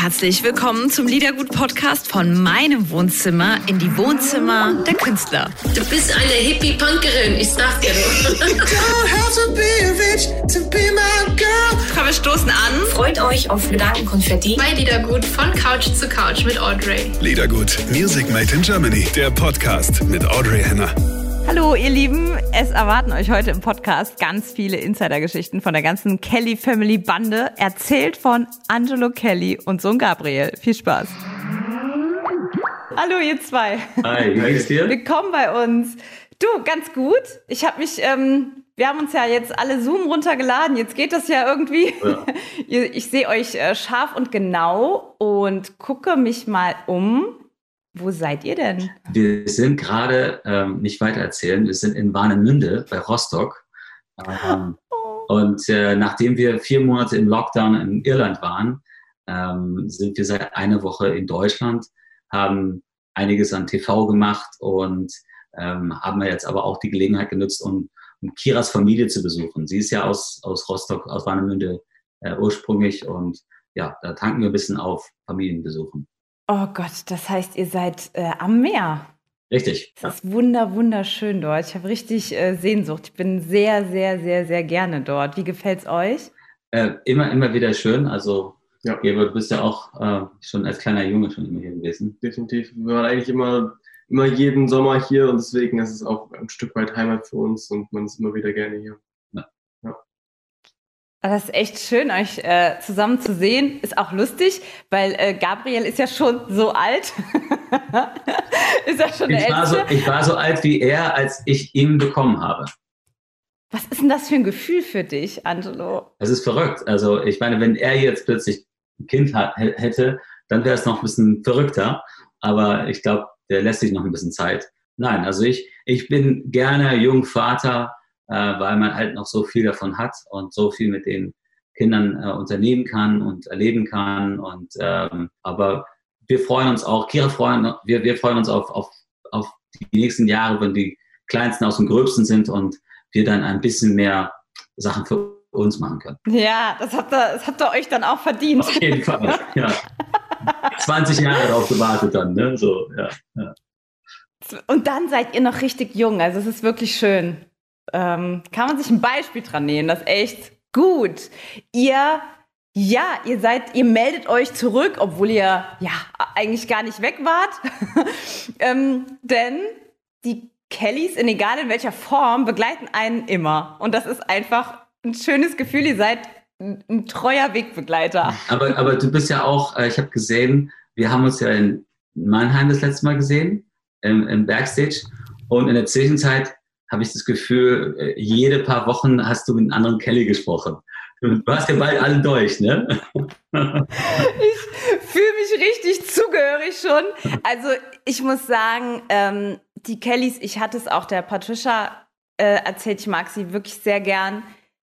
Herzlich willkommen zum Liedergut-Podcast von meinem Wohnzimmer in die Wohnzimmer der Künstler. Du bist eine Hippie-Punkerin, ich sag dir Komm, wir stoßen an. Freut euch auf Gedankenkonfetti. Bei Liedergut von Couch zu Couch mit Audrey. Liedergut, Music Made in Germany, der Podcast mit Audrey Henner. Hallo ihr Lieben, es erwarten euch heute im Podcast ganz viele Insidergeschichten von der ganzen Kelly Family Bande, erzählt von Angelo Kelly und Sohn Gabriel. Viel Spaß. Hallo ihr zwei. Hi, wie geht's dir? Willkommen bei uns. Du, ganz gut. Ich habe mich, ähm, wir haben uns ja jetzt alle Zoom runtergeladen. Jetzt geht das ja irgendwie. Ja. Ich sehe euch äh, scharf und genau und gucke mich mal um. Wo seid ihr denn? Wir sind gerade, ähm, nicht weiter erzählen, wir sind in Warnemünde bei Rostock. Ähm, oh. Und äh, nachdem wir vier Monate im Lockdown in Irland waren, ähm, sind wir seit einer Woche in Deutschland, haben einiges an TV gemacht und ähm, haben wir jetzt aber auch die Gelegenheit genutzt, um, um Kiras Familie zu besuchen. Sie ist ja aus, aus Rostock, aus Warnemünde äh, ursprünglich und ja, da tanken wir ein bisschen auf Familienbesuchen. Oh Gott, das heißt, ihr seid äh, am Meer. Richtig. Das ist wunder, wunderschön dort. Ich habe richtig äh, Sehnsucht. Ich bin sehr, sehr, sehr, sehr gerne dort. Wie gefällt es euch? Äh, immer, immer wieder schön. Also, ja. du bist ja auch äh, schon als kleiner Junge schon immer hier gewesen. Definitiv. Wir waren eigentlich immer, immer jeden Sommer hier und deswegen ist es auch ein Stück weit Heimat für uns und man ist immer wieder gerne hier. Das ist echt schön, euch äh, zusammen zu sehen. Ist auch lustig, weil äh, Gabriel ist ja schon so alt. ist ja schon ich, war so, ich war so alt wie er, als ich ihn bekommen habe. Was ist denn das für ein Gefühl für dich, Angelo? Es ist verrückt. Also ich meine, wenn er jetzt plötzlich ein Kind hat, hätte, dann wäre es noch ein bisschen verrückter. Aber ich glaube, der lässt sich noch ein bisschen Zeit. Nein, also ich, ich bin gerne Jungvater äh, weil man halt noch so viel davon hat und so viel mit den Kindern äh, unternehmen kann und erleben kann. Und ähm, aber wir freuen uns auch, Kira freuen, wir, wir freuen uns auf, auf, auf die nächsten Jahre, wenn die Kleinsten aus dem Gröbsten sind und wir dann ein bisschen mehr Sachen für uns machen können. Ja, das habt ihr, das habt ihr euch dann auch verdient. Auf jeden Fall, ja. 20 Jahre darauf gewartet dann, ne? So, ja, ja. Und dann seid ihr noch richtig jung, also es ist wirklich schön ähm, kann man sich ein Beispiel dran nehmen. Das ist echt gut. Ihr, ja, ihr seid, ihr meldet euch zurück, obwohl ihr ja eigentlich gar nicht weg wart. ähm, denn die Kellys, in egal in welcher Form, begleiten einen immer. Und das ist einfach ein schönes Gefühl. Ihr seid ein, ein treuer Wegbegleiter. Aber, aber du bist ja auch, äh, ich habe gesehen, wir haben uns ja in Mannheim das letzte Mal gesehen, im, im Backstage. Und in der Zwischenzeit habe ich das Gefühl, äh, jede paar Wochen hast du mit einem anderen Kelly gesprochen. Du hast ja bald alle durch, ne? ich fühle mich richtig zugehörig schon. Also ich muss sagen, ähm, die Kellys, ich hatte es auch der Patricia äh, erzählt, ich mag sie wirklich sehr gern.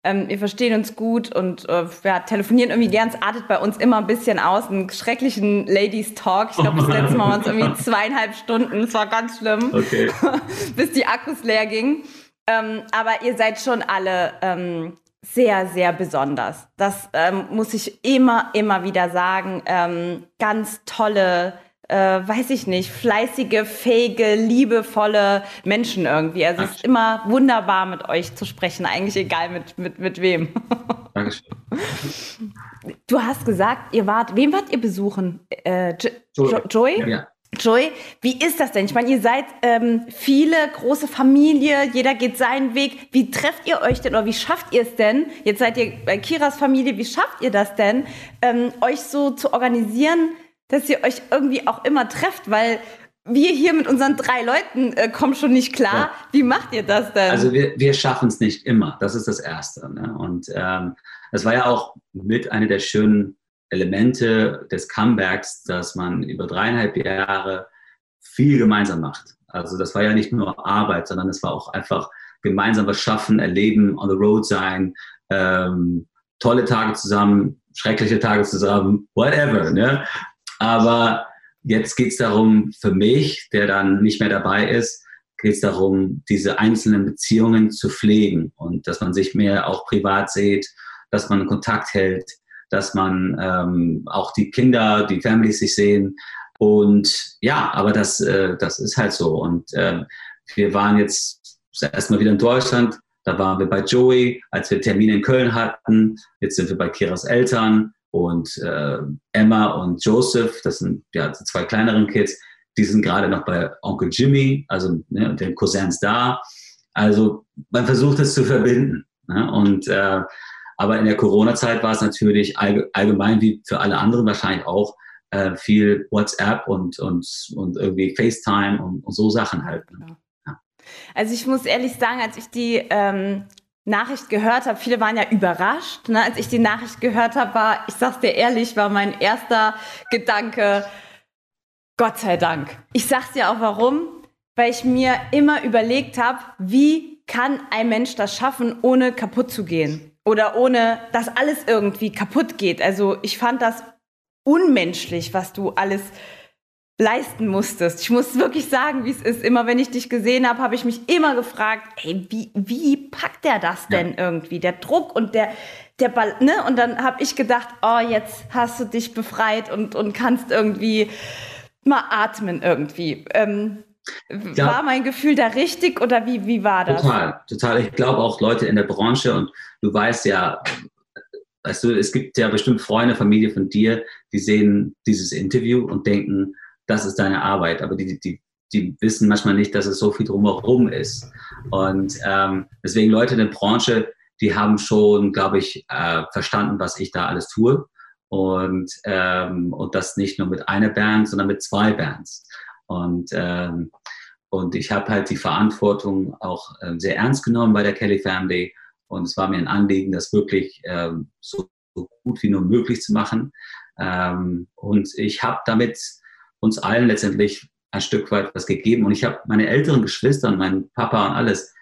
Ähm, wir verstehen uns gut und äh, ja, telefonieren irgendwie gern. Es artet bei uns immer ein bisschen aus, einen schrecklichen Ladies Talk. Ich glaube, das letzte Mal waren es irgendwie zweieinhalb Stunden. Es war ganz schlimm, okay. bis die Akkus leer gingen. Ähm, aber ihr seid schon alle ähm, sehr, sehr besonders. Das ähm, muss ich immer, immer wieder sagen. Ähm, ganz tolle äh, weiß ich nicht, fleißige, fähige, liebevolle Menschen irgendwie. Also es ist immer wunderbar mit euch zu sprechen, eigentlich egal mit, mit, mit wem. Dankeschön. Du hast gesagt, ihr wart, wem wart ihr besuchen? Äh, Joy? Joy? Ja. Joy, wie ist das denn? Ich meine, ihr seid ähm, viele, große Familie, jeder geht seinen Weg. Wie trefft ihr euch denn oder wie schafft ihr es denn? Jetzt seid ihr bei Kiras Familie, wie schafft ihr das denn, ähm, euch so zu organisieren, dass ihr euch irgendwie auch immer trefft, weil wir hier mit unseren drei Leuten äh, kommen schon nicht klar. Ja. Wie macht ihr das denn? Also wir, wir schaffen es nicht immer. Das ist das Erste. Ne? Und ähm, das war ja auch mit einer der schönen Elemente des Comebacks, dass man über dreieinhalb Jahre viel gemeinsam macht. Also das war ja nicht nur Arbeit, sondern es war auch einfach gemeinsam was schaffen, erleben, on the road sein, ähm, tolle Tage zusammen, schreckliche Tage zusammen, whatever. Ne? Aber jetzt geht es darum, für mich, der dann nicht mehr dabei ist, geht es darum, diese einzelnen Beziehungen zu pflegen und dass man sich mehr auch privat sieht, dass man Kontakt hält, dass man ähm, auch die Kinder, die Families sich sehen. Und ja, aber das, äh, das ist halt so. Und äh, wir waren jetzt erstmal wieder in Deutschland. Da waren wir bei Joey, als wir Termine in Köln hatten. Jetzt sind wir bei Kiras Eltern und äh, Emma und Joseph, das sind ja zwei kleineren Kids, die sind gerade noch bei Onkel Jimmy, also ne, den Cousins da. Also man versucht es zu verbinden. Ne? Und äh, aber in der Corona-Zeit war es natürlich allgemein wie für alle anderen wahrscheinlich auch äh, viel WhatsApp und, und, und irgendwie FaceTime und, und so Sachen halt. Ne? Ja. Also ich muss ehrlich sagen, als ich die ähm, Nachricht gehört habe, viele waren ja überrascht. Ne? Als ich die Nachricht gehört habe, war, ich sag's dir ehrlich, war mein erster Gedanke, Gott sei Dank. Ich sag's dir auch warum, weil ich mir immer überlegt habe, wie kann ein Mensch das schaffen, ohne kaputt zu gehen? Oder ohne, dass alles irgendwie kaputt geht. Also ich fand das unmenschlich, was du alles leisten musstest. Ich muss wirklich sagen, wie es ist. Immer wenn ich dich gesehen habe, habe ich mich immer gefragt, ey, wie, wie packt der das denn ja. irgendwie? Der Druck und der, der Ball, ne? Und dann habe ich gedacht, oh, jetzt hast du dich befreit und, und kannst irgendwie mal atmen irgendwie. Ähm, ja. War mein Gefühl da richtig oder wie, wie war das? Total, total. Ich glaube auch Leute in der Branche und du weißt ja, weißt du, es gibt ja bestimmt Freunde, Familie von dir, die sehen dieses Interview und denken, das ist deine Arbeit, aber die, die, die wissen manchmal nicht, dass es so viel drumherum ist. Und ähm, deswegen Leute in der Branche, die haben schon, glaube ich, äh, verstanden, was ich da alles tue. Und, ähm, und das nicht nur mit einer Band, sondern mit zwei Bands. Und, ähm, und ich habe halt die Verantwortung auch äh, sehr ernst genommen bei der Kelly Family. Und es war mir ein Anliegen, das wirklich ähm, so, so, gut wie nur möglich zu machen. Ähm, und ich habe damit uns allen letztendlich ein Stück weit was gegeben. Und ich habe meine älteren Geschwister und meinen Papa und alles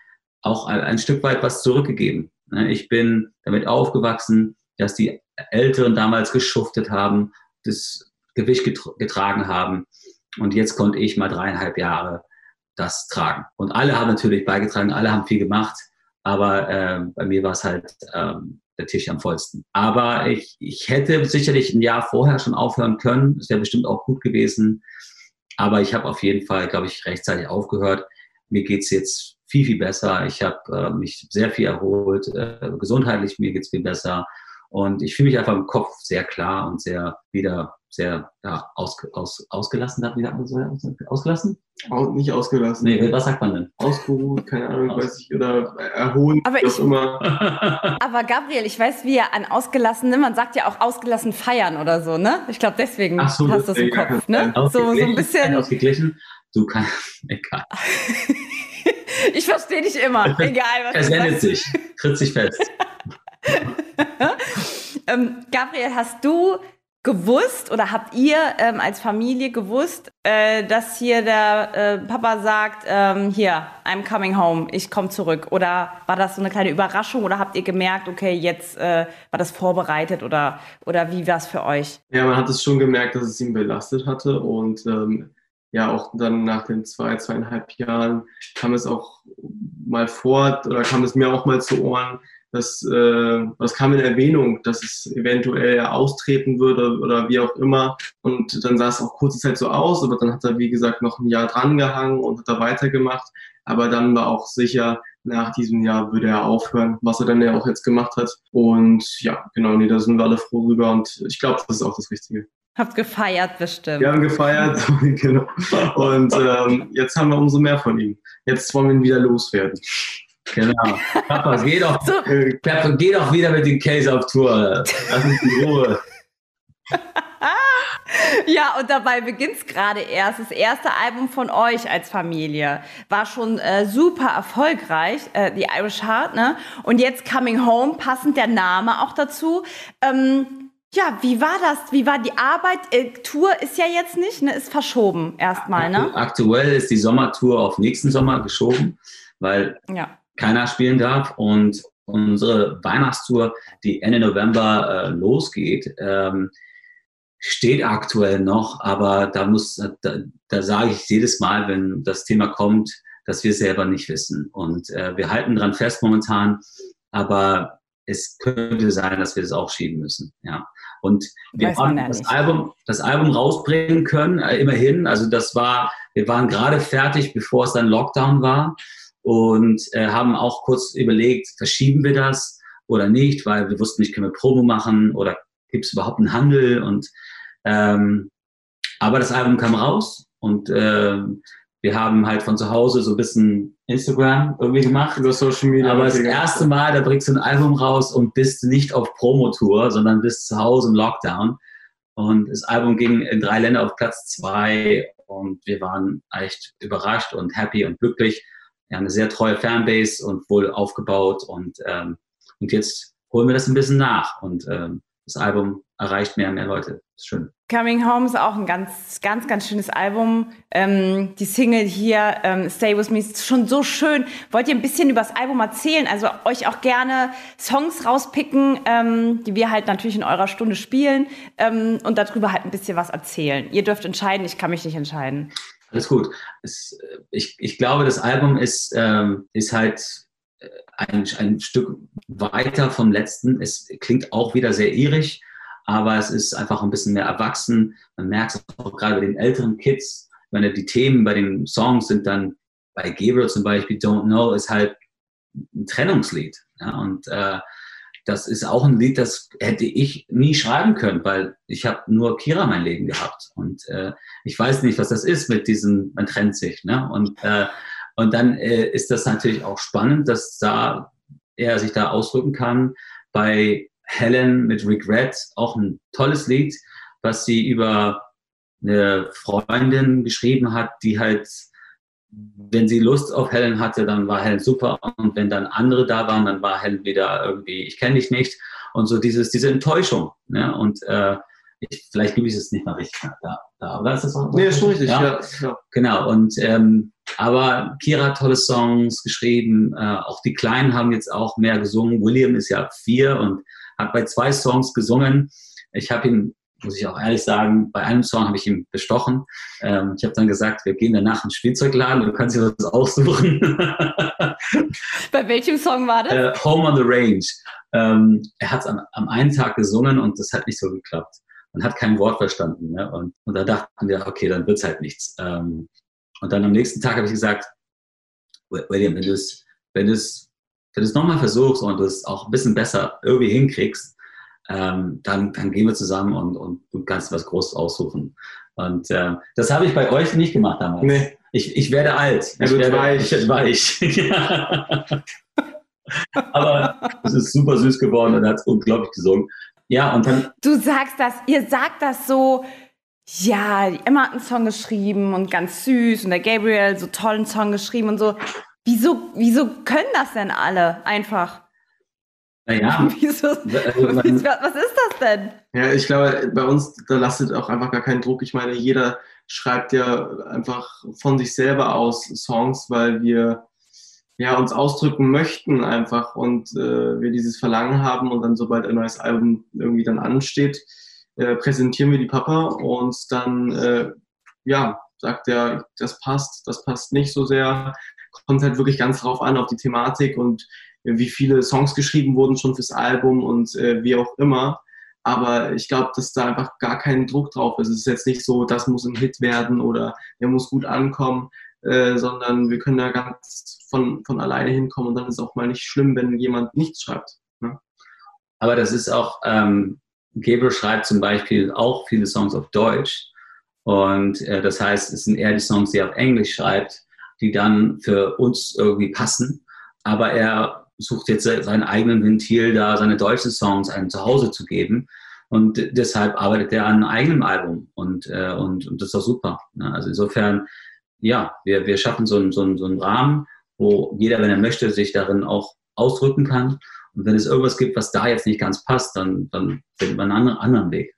auch ein, Stück weit was zurückgegeben. Ne, ich bin damit aufgewachsen, dass die Älteren damals geschuftet haben, das Gewicht getragen haben. Und jetzt konnte ich mal dreieinhalb Jahre das tragen. Und alle haben natürlich beigetragen, alle haben viel gemacht, aber äh, bei mir war es halt ähm, der Tisch am vollsten. Aber ich, ich hätte sicherlich ein Jahr vorher schon aufhören können. Das wäre bestimmt auch gut gewesen. Aber ich habe auf jeden Fall, glaube ich, rechtzeitig aufgehört. Mir geht's jetzt viel, viel besser. Ich habe äh, mich sehr viel erholt. Äh, gesundheitlich mir geht's viel besser. Und ich fühle mich einfach im Kopf sehr klar und sehr wieder sehr ja, aus, aus, ausgelassen. Wie sagt man so? Ausgelassen? Aus, nicht ausgelassen. Nee, was sagt man denn? Ausgeruht, keine Ahnung, Aus weiß ich, oder erholen, aber ich, immer. aber Gabriel, ich weiß, wie er an ausgelassen, ne? man sagt ja auch ausgelassen feiern oder so, ne? Ich glaube, deswegen Ach so, hast du das im ja, Kopf, ne? So, so ein bisschen. Ausgeglichen, du kannst, egal. ich verstehe dich immer, egal was Es wendet sich, tritt sich fest. ähm, Gabriel, hast du gewusst oder habt ihr ähm, als Familie gewusst, äh, dass hier der äh, Papa sagt, ähm, hier, I'm coming home, ich komme zurück? Oder war das so eine kleine Überraschung oder habt ihr gemerkt, okay, jetzt äh, war das vorbereitet oder, oder wie war es für euch? Ja, man hat es schon gemerkt, dass es ihn belastet hatte und ähm, ja, auch dann nach den zwei, zweieinhalb Jahren kam es auch mal vor oder kam es mir auch mal zu Ohren, das, äh, das kam in Erwähnung, dass es eventuell austreten würde oder wie auch immer. Und dann sah es auch kurze Zeit so aus, aber dann hat er, wie gesagt, noch ein Jahr drangehangen und hat da weitergemacht. Aber dann war auch sicher, nach diesem Jahr würde er aufhören, was er dann ja auch jetzt gemacht hat. Und ja, genau, nee, da sind wir alle froh drüber und ich glaube, das ist auch das Richtige. Habt gefeiert bestimmt. Wir haben gefeiert, genau. Und ähm, jetzt haben wir umso mehr von ihm. Jetzt wollen wir ihn wieder loswerden. Genau. Papa, geh doch, so. Papa, geh doch wieder mit dem Case auf Tour. Lass uns in Ruhe. ja, und dabei beginnt es gerade erst. Das erste Album von euch als Familie war schon äh, super erfolgreich, äh, die Irish Heart, ne? Und jetzt Coming Home, passend der Name auch dazu. Ähm, ja, wie war das? Wie war die Arbeit? Äh, Tour ist ja jetzt nicht, ne? Ist verschoben erstmal, ne? Aktuell ist die Sommertour auf nächsten Sommer geschoben, weil ja keiner spielen darf. Und unsere Weihnachtstour, die Ende November äh, losgeht, ähm, steht aktuell noch, aber da muss, da, da sage ich jedes Mal, wenn das Thema kommt, dass wir selber nicht wissen. Und äh, wir halten dran fest momentan, aber es könnte sein, dass wir das auch schieben müssen. Ja. Und wir haben ja das. Album, das Album rausbringen können, äh, immerhin. Also das war, wir waren gerade fertig, bevor es dann Lockdown war und äh, haben auch kurz überlegt, verschieben wir das oder nicht, weil wir wussten nicht, können wir Promo machen oder gibt es überhaupt einen Handel und ähm, aber das Album kam raus und ähm, wir haben halt von zu Hause so ein bisschen Instagram irgendwie gemacht. Über Social Media. Aber das erste. Mal, da bringst du ein Album raus und bist nicht auf Promotour, sondern bist zu Hause im Lockdown. Und das Album ging in drei Länder auf Platz zwei und wir waren echt überrascht und happy und glücklich. Haben eine sehr treue Fanbase und wohl aufgebaut und, ähm, und jetzt holen wir das ein bisschen nach und ähm, das Album erreicht mehr und mehr Leute. Ist schön. Coming Home ist auch ein ganz, ganz, ganz schönes Album. Ähm, die Single hier, ähm, Stay With Me, ist schon so schön. Wollt ihr ein bisschen über das Album erzählen? Also euch auch gerne Songs rauspicken, ähm, die wir halt natürlich in eurer Stunde spielen ähm, und darüber halt ein bisschen was erzählen. Ihr dürft entscheiden, ich kann mich nicht entscheiden. Alles gut. Es, äh, ich, ich glaube, das Album ist, ähm, ist halt äh, ein, ein Stück weiter vom letzten. Es klingt auch wieder sehr irisch, aber es ist einfach ein bisschen mehr erwachsen. Man merkt es auch gerade bei den älteren Kids. Ich meine, die Themen bei den Songs sind dann bei Gabriel zum Beispiel, Don't Know, ist halt ein Trennungslied. Ja? Und äh, das ist auch ein Lied, das hätte ich nie schreiben können, weil ich habe nur Kira mein Leben gehabt. Und äh, ich weiß nicht, was das ist mit diesem, man trennt sich. Ne? Und, äh, und dann äh, ist das natürlich auch spannend, dass da er sich da ausdrücken kann. Bei Helen mit Regret auch ein tolles Lied, was sie über eine Freundin geschrieben hat, die halt, wenn sie Lust auf Helen hatte, dann war Helen super. Und wenn dann andere da waren, dann war Helen wieder irgendwie, ich kenne dich nicht. Und so dieses, diese Enttäuschung. Ne? Und äh, ich, vielleicht gebe ich es nicht mal richtig da, da oder ist das auch? Nee, ist schon richtig. Ja. Ja. Genau, und ähm, aber Kira hat tolle Songs geschrieben, äh, auch die Kleinen haben jetzt auch mehr gesungen. William ist ja vier und hat bei zwei Songs gesungen. Ich habe ihn, muss ich auch ehrlich sagen, bei einem Song habe ich ihn bestochen. Ähm, ich habe dann gesagt, wir gehen danach ins Spielzeugladen, du kannst dir was aussuchen. Bei welchem Song war das? äh, Home on the Range. Ähm, er hat es am, am einen Tag gesungen und das hat nicht so geklappt. Man hat kein Wort verstanden. Ne? Und, und da dachten wir, okay, dann wird's halt nichts. Ähm, und dann am nächsten Tag habe ich gesagt, William, wenn du es wenn du's, wenn du's nochmal versuchst und du es auch ein bisschen besser irgendwie hinkriegst, ähm, dann, dann gehen wir zusammen und, und du kannst was Großes aussuchen. Und ähm, das habe ich bei euch nicht gemacht damals. Nee. Ich, ich werde alt. Er ich werde weich. Ich werde weich. Ja. Aber es ist super süß geworden und er hat unglaublich gesungen. Ja, und dann, Du sagst das, ihr sagt das so, ja, die Emma hat einen Song geschrieben und ganz süß und der Gabriel so tollen Song geschrieben und so. Wieso, wieso können das denn alle einfach? Naja, Wieso, also was man, ist das denn? Ja, ich glaube, bei uns, da lastet auch einfach gar kein Druck. Ich meine, jeder schreibt ja einfach von sich selber aus Songs, weil wir ja uns ausdrücken möchten einfach und äh, wir dieses Verlangen haben und dann sobald ein neues Album irgendwie dann ansteht, äh, präsentieren wir die Papa und dann äh, ja sagt er, das passt, das passt nicht so sehr, kommt halt wirklich ganz drauf an auf die Thematik und äh, wie viele Songs geschrieben wurden schon fürs Album und äh, wie auch immer. Aber ich glaube, dass da einfach gar kein Druck drauf ist. Es ist jetzt nicht so, das muss ein Hit werden oder der muss gut ankommen, äh, sondern wir können da ganz von, von alleine hinkommen und dann ist auch mal nicht schlimm, wenn jemand nichts schreibt. Ne? aber das ist auch, ähm, Gabriel schreibt zum Beispiel auch viele Songs auf Deutsch. Und äh, das heißt, es sind eher die Songs, die er auf Englisch schreibt, die dann für uns irgendwie passen. Aber er sucht jetzt seinen eigenen Ventil, da seine deutschen Songs einem Zuhause zu geben. Und deshalb arbeitet er an einem eigenen Album. Und, äh, und, und das ist doch super. Ne? Also insofern, ja, wir, wir schaffen so einen, so, einen, so einen Rahmen, wo jeder, wenn er möchte, sich darin auch ausdrücken kann. Und wenn es irgendwas gibt, was da jetzt nicht ganz passt, dann, dann findet man einen anderen Weg.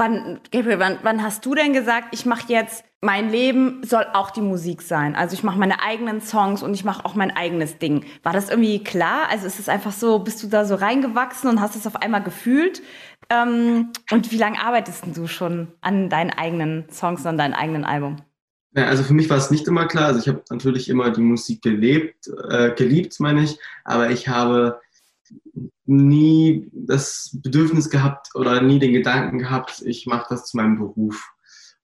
Wann, Gabriel, wann, wann hast du denn gesagt, ich mache jetzt, mein Leben soll auch die Musik sein? Also ich mache meine eigenen Songs und ich mache auch mein eigenes Ding. War das irgendwie klar? Also ist es einfach so, bist du da so reingewachsen und hast es auf einmal gefühlt? Ähm, und wie lange arbeitest du schon an deinen eigenen Songs und an deinem eigenen Album? Ja, also für mich war es nicht immer klar. Also ich habe natürlich immer die Musik gelebt, äh, geliebt, meine ich, aber ich habe nie das Bedürfnis gehabt oder nie den Gedanken gehabt, ich mache das zu meinem Beruf.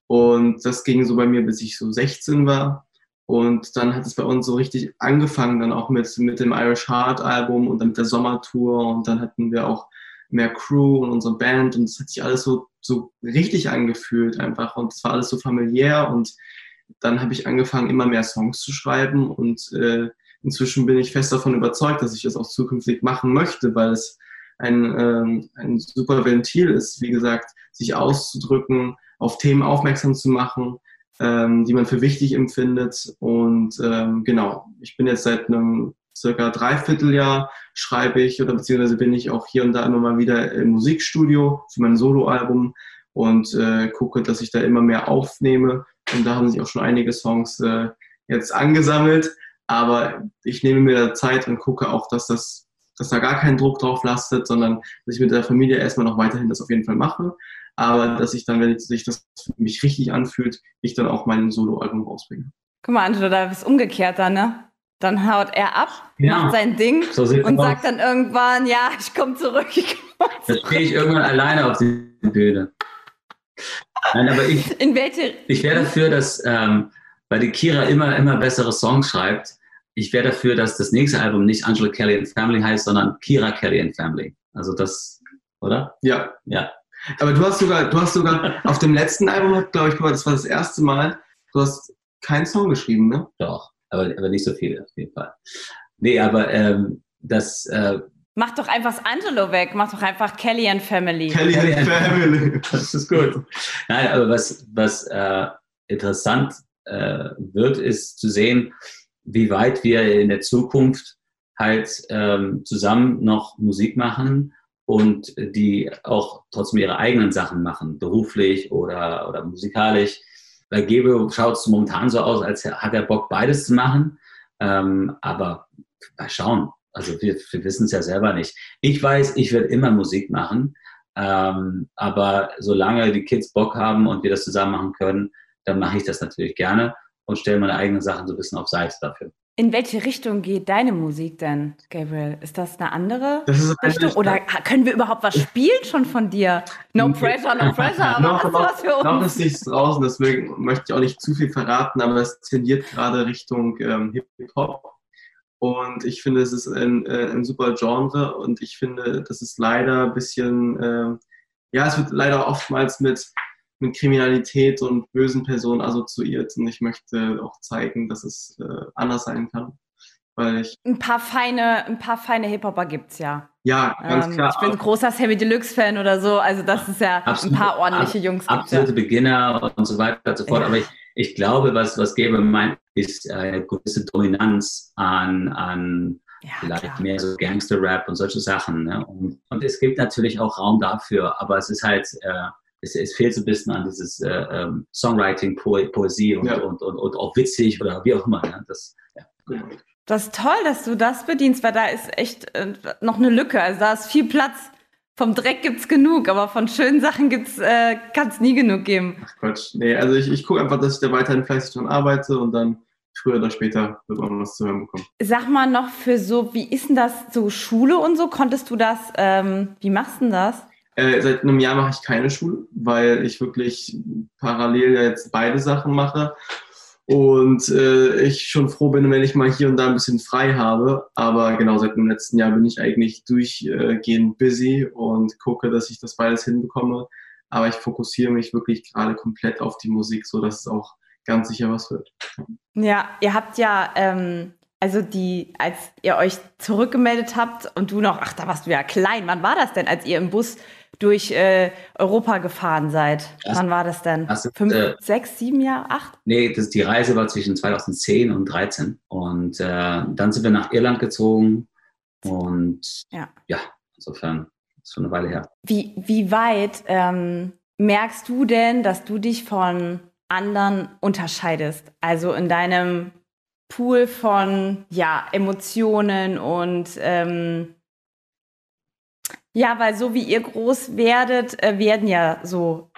Und das ging so bei mir, bis ich so 16 war. Und dann hat es bei uns so richtig angefangen, dann auch mit, mit dem Irish Heart Album und dann mit der Sommertour. Und dann hatten wir auch mehr Crew und unsere Band. Und es hat sich alles so, so richtig angefühlt einfach. Und es war alles so familiär. Und dann habe ich angefangen, immer mehr Songs zu schreiben. Und äh, inzwischen bin ich fest davon überzeugt, dass ich das auch zukünftig machen möchte, weil es ein, ähm, ein super Ventil ist, wie gesagt, sich auszudrücken, auf Themen aufmerksam zu machen, ähm, die man für wichtig empfindet. Und ähm, genau, ich bin jetzt seit einem circa Dreivierteljahr schreibe ich oder beziehungsweise bin ich auch hier und da immer mal wieder im Musikstudio für mein Soloalbum und äh, gucke, dass ich da immer mehr aufnehme. Und da haben sich auch schon einige Songs äh, jetzt angesammelt. Aber ich nehme mir da Zeit und gucke auch, dass das, dass da gar kein Druck drauf lastet, sondern dass ich mit der Familie erstmal noch weiterhin das auf jeden Fall mache. Aber dass ich dann, wenn sich das für mich richtig anfühlt, ich dann auch mein Soloalbum rausbringe. Guck mal, Angelo, da ist umgekehrt dann, ne? Dann haut er ab, ja. macht sein Ding so und sagt dann irgendwann, ja, ich komme zurück. Komm zurück. Stehe ich irgendwann alleine auf die Bühne. Nein, aber ich, In welche? ich wäre dafür, dass ähm, weil die Kira immer, immer bessere Songs schreibt. Ich wäre dafür, dass das nächste Album nicht Angela Kelly and Family heißt, sondern Kira Kelly and Family. Also das, oder? Ja. Ja. Aber du hast sogar, du hast sogar auf dem letzten Album, glaube ich, das war das erste Mal, du hast keinen Song geschrieben, ne? Doch, aber, aber nicht so viele auf jeden Fall. Nee, aber ähm, das. Äh, Mach doch einfach das Angelo weg, mach doch einfach Kelly and Family. Kelly and Family. Das ist gut. Nein, aber was, was äh, interessant äh, wird, ist zu sehen, wie weit wir in der Zukunft halt ähm, zusammen noch Musik machen und die auch trotzdem ihre eigenen Sachen machen, beruflich oder, oder musikalisch. Bei Gebe schaut es momentan so aus, als hat er Bock, beides zu machen. Ähm, aber mal schauen. Also wir, wir wissen es ja selber nicht. Ich weiß, ich werde immer Musik machen. Ähm, aber solange die Kids Bock haben und wir das zusammen machen können, dann mache ich das natürlich gerne und stelle meine eigenen Sachen so ein bisschen auf Seite dafür. In welche Richtung geht deine Musik denn, Gabriel? Ist das eine andere das Richtung? Oder können wir überhaupt was spielen schon von dir? No pressure, no pressure, aber noch, hast du was für uns? Noch ist nichts draußen, deswegen möchte ich auch nicht zu viel verraten, aber es tendiert gerade Richtung ähm, Hip-Hop. Und ich finde, es ist ein, äh, ein super Genre und ich finde, das ist leider ein bisschen, äh, ja, es wird leider oftmals mit mit Kriminalität und bösen Personen assoziiert. Und ich möchte auch zeigen, dass es äh, anders sein kann. Weil ich ein paar feine, ein paar feine Hip-Hopper gibt's ja. Ja, ganz ähm, klar. Ich bin ein großer Sammy Deluxe-Fan oder so. Also das ist ja absolut, ein paar ordentliche Jungs. Absolute ja. Beginner und so weiter und so fort. Ja. Aber ich, ich glaube, was, was Gabe meint, ist eine gewisse Dominanz an, an ja, vielleicht klar. mehr so Gangster-Rap und solche Sachen. Ne? Und, und, es gibt natürlich auch Raum dafür, aber es ist halt, äh, es, es fehlt so ein bisschen an dieses äh, ähm, Songwriting, po Poesie und, ja. und, und, und, auch witzig oder wie auch immer. Ne? Das, ja. das ist toll, dass du das bedienst, weil da ist echt äh, noch eine Lücke. Also da ist viel Platz. Vom Dreck gibt es genug, aber von schönen Sachen äh, kann es nie genug geben. Ach Quatsch. Nee, also ich, ich gucke einfach, dass ich da weiterhin fleißig dran arbeite und dann früher oder später wird man was zu hören bekommen. Sag mal noch für so, wie ist denn das so Schule und so? Konntest du das, ähm, wie machst du denn das? Äh, seit einem Jahr mache ich keine Schule, weil ich wirklich parallel jetzt beide Sachen mache. Und äh, ich schon froh bin, wenn ich mal hier und da ein bisschen frei habe. Aber genau, seit dem letzten Jahr bin ich eigentlich durchgehend busy und gucke, dass ich das beides hinbekomme. Aber ich fokussiere mich wirklich gerade komplett auf die Musik, so dass es auch ganz sicher was wird. Ja, ihr habt ja ähm, also die, als ihr euch zurückgemeldet habt und du noch, ach, da warst du ja klein. Wann war das denn, als ihr im Bus durch äh, Europa gefahren seid? Das, Wann war das denn? Das ist, Fünf, äh, sechs, sieben Jahre, acht? Nee, das, die Reise war zwischen 2010 und 2013. Und äh, dann sind wir nach Irland gezogen. Und ja, ja insofern ist schon eine Weile her. Wie, wie weit ähm, merkst du denn, dass du dich von anderen unterscheidest? Also in deinem Pool von ja, Emotionen und ähm, ja, weil so wie ihr groß werdet, äh, werden ja so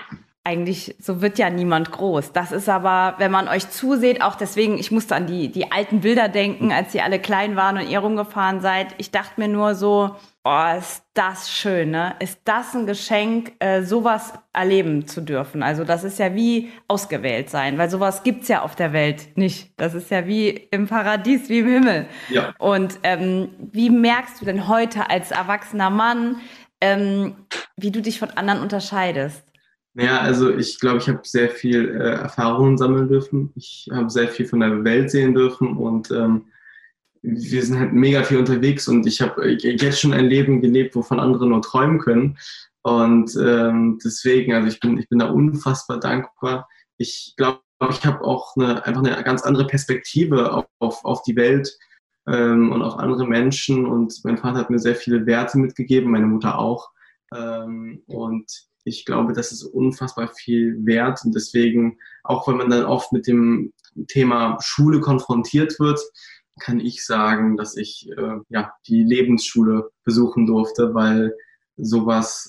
eigentlich, so wird ja niemand groß. Das ist aber, wenn man euch zuseht, auch deswegen, ich musste an die, die alten Bilder denken, als ihr alle klein waren und ihr rumgefahren seid. Ich dachte mir nur so, oh, ist das schön, ne? Ist das ein Geschenk, äh, sowas erleben zu dürfen? Also das ist ja wie ausgewählt sein, weil sowas gibt's ja auf der Welt nicht. Das ist ja wie im Paradies, wie im Himmel. Ja. Und ähm, wie merkst du denn heute als erwachsener Mann, ähm, wie du dich von anderen unterscheidest? Naja, also ich glaube, ich habe sehr viel äh, Erfahrungen sammeln dürfen. Ich habe sehr viel von der Welt sehen dürfen und ähm, wir sind halt mega viel unterwegs und ich habe jetzt schon ein Leben gelebt, wovon andere nur träumen können. Und ähm, deswegen, also ich bin, ich bin da unfassbar dankbar. Ich glaube, ich habe auch eine, einfach eine ganz andere Perspektive auf, auf, auf die Welt ähm, und auf andere Menschen. Und mein Vater hat mir sehr viele Werte mitgegeben, meine Mutter auch. Ähm, und ich glaube, das ist unfassbar viel wert. Und deswegen, auch wenn man dann oft mit dem Thema Schule konfrontiert wird, kann ich sagen, dass ich äh, ja, die Lebensschule besuchen durfte, weil sowas,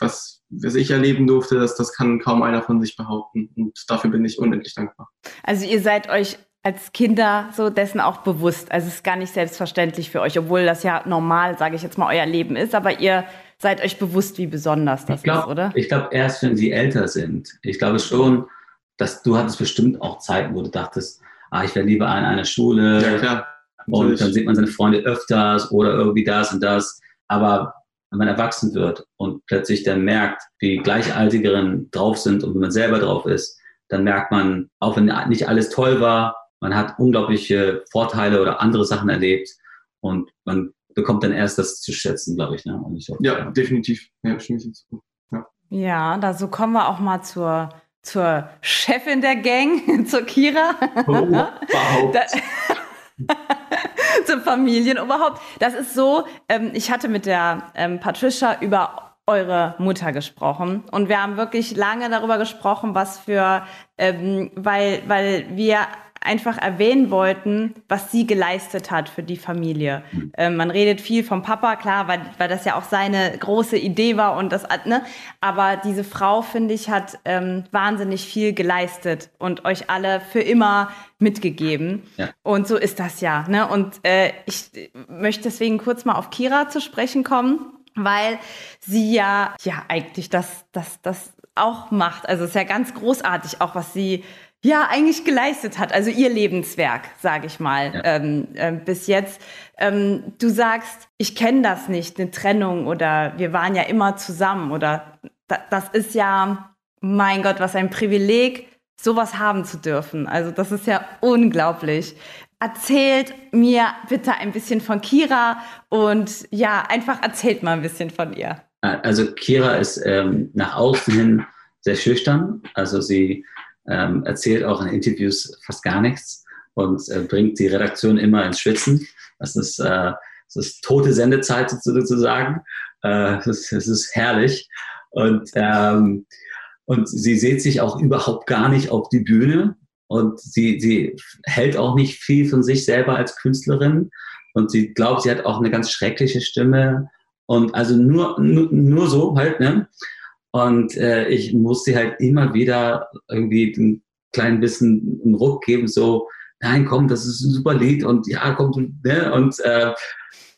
was, was ich erleben durfte, das, das kann kaum einer von sich behaupten. Und dafür bin ich unendlich dankbar. Also ihr seid euch als Kinder so dessen auch bewusst. Also es ist gar nicht selbstverständlich für euch, obwohl das ja normal, sage ich jetzt mal, euer Leben ist. Aber ihr seid euch bewusst, wie besonders das glaub, ist, oder? Ich glaube, erst wenn sie älter sind. Ich glaube schon, dass du hattest bestimmt auch Zeiten, wo du dachtest, ah, ich wäre lieber an einer Schule. Ja, klar. Und dann sieht man seine Freunde öfters oder irgendwie das und das. Aber wenn man erwachsen wird und plötzlich dann merkt, wie Gleichaltigeren drauf sind und wie man selber drauf ist, dann merkt man, auch wenn nicht alles toll war, man hat unglaubliche Vorteile oder andere Sachen erlebt und man bekommt dann erst das zu schätzen, glaube ich. Ne? ich hoffe, ja, ja, definitiv. Ja, ja. ja, da so kommen wir auch mal zur, zur Chefin der Gang, zur Kira. Oh, da, zum Familienoberhaupt. Das ist so, ähm, ich hatte mit der ähm, Patricia über eure Mutter gesprochen und wir haben wirklich lange darüber gesprochen, was für, ähm, weil, weil wir einfach erwähnen wollten, was sie geleistet hat für die Familie. Mhm. Ähm, man redet viel vom Papa, klar, weil, weil das ja auch seine große Idee war und das, ne? Aber diese Frau, finde ich, hat ähm, wahnsinnig viel geleistet und euch alle für immer mitgegeben. Ja. Und so ist das ja. Ne? Und äh, ich möchte deswegen kurz mal auf Kira zu sprechen kommen, weil sie ja, ja eigentlich das, das, das auch macht. Also es ist ja ganz großartig, auch was sie ja eigentlich geleistet hat, also ihr Lebenswerk, sage ich mal, ja. ähm, äh, bis jetzt. Ähm, du sagst, ich kenne das nicht, eine Trennung oder wir waren ja immer zusammen oder da, das ist ja, mein Gott, was ein Privileg, sowas haben zu dürfen. Also das ist ja unglaublich. Erzählt mir bitte ein bisschen von Kira und ja, einfach erzählt mal ein bisschen von ihr. Also Kira ist ähm, nach außen hin sehr schüchtern. Also sie ähm, erzählt auch in Interviews fast gar nichts und äh, bringt die Redaktion immer ins Schwitzen. Das ist, äh, das ist tote Sendezeit sozusagen. Äh, das, das ist herrlich. Und, ähm, und sie sieht sich auch überhaupt gar nicht auf die Bühne. Und sie, sie hält auch nicht viel von sich selber als Künstlerin. Und sie glaubt, sie hat auch eine ganz schreckliche Stimme. Und also nur, nur, nur so halt, ne? Und äh, ich musste halt immer wieder irgendwie ein klein bisschen einen Ruck geben, so, nein, komm, das ist ein super Lied und ja, komm, ne? Und, äh,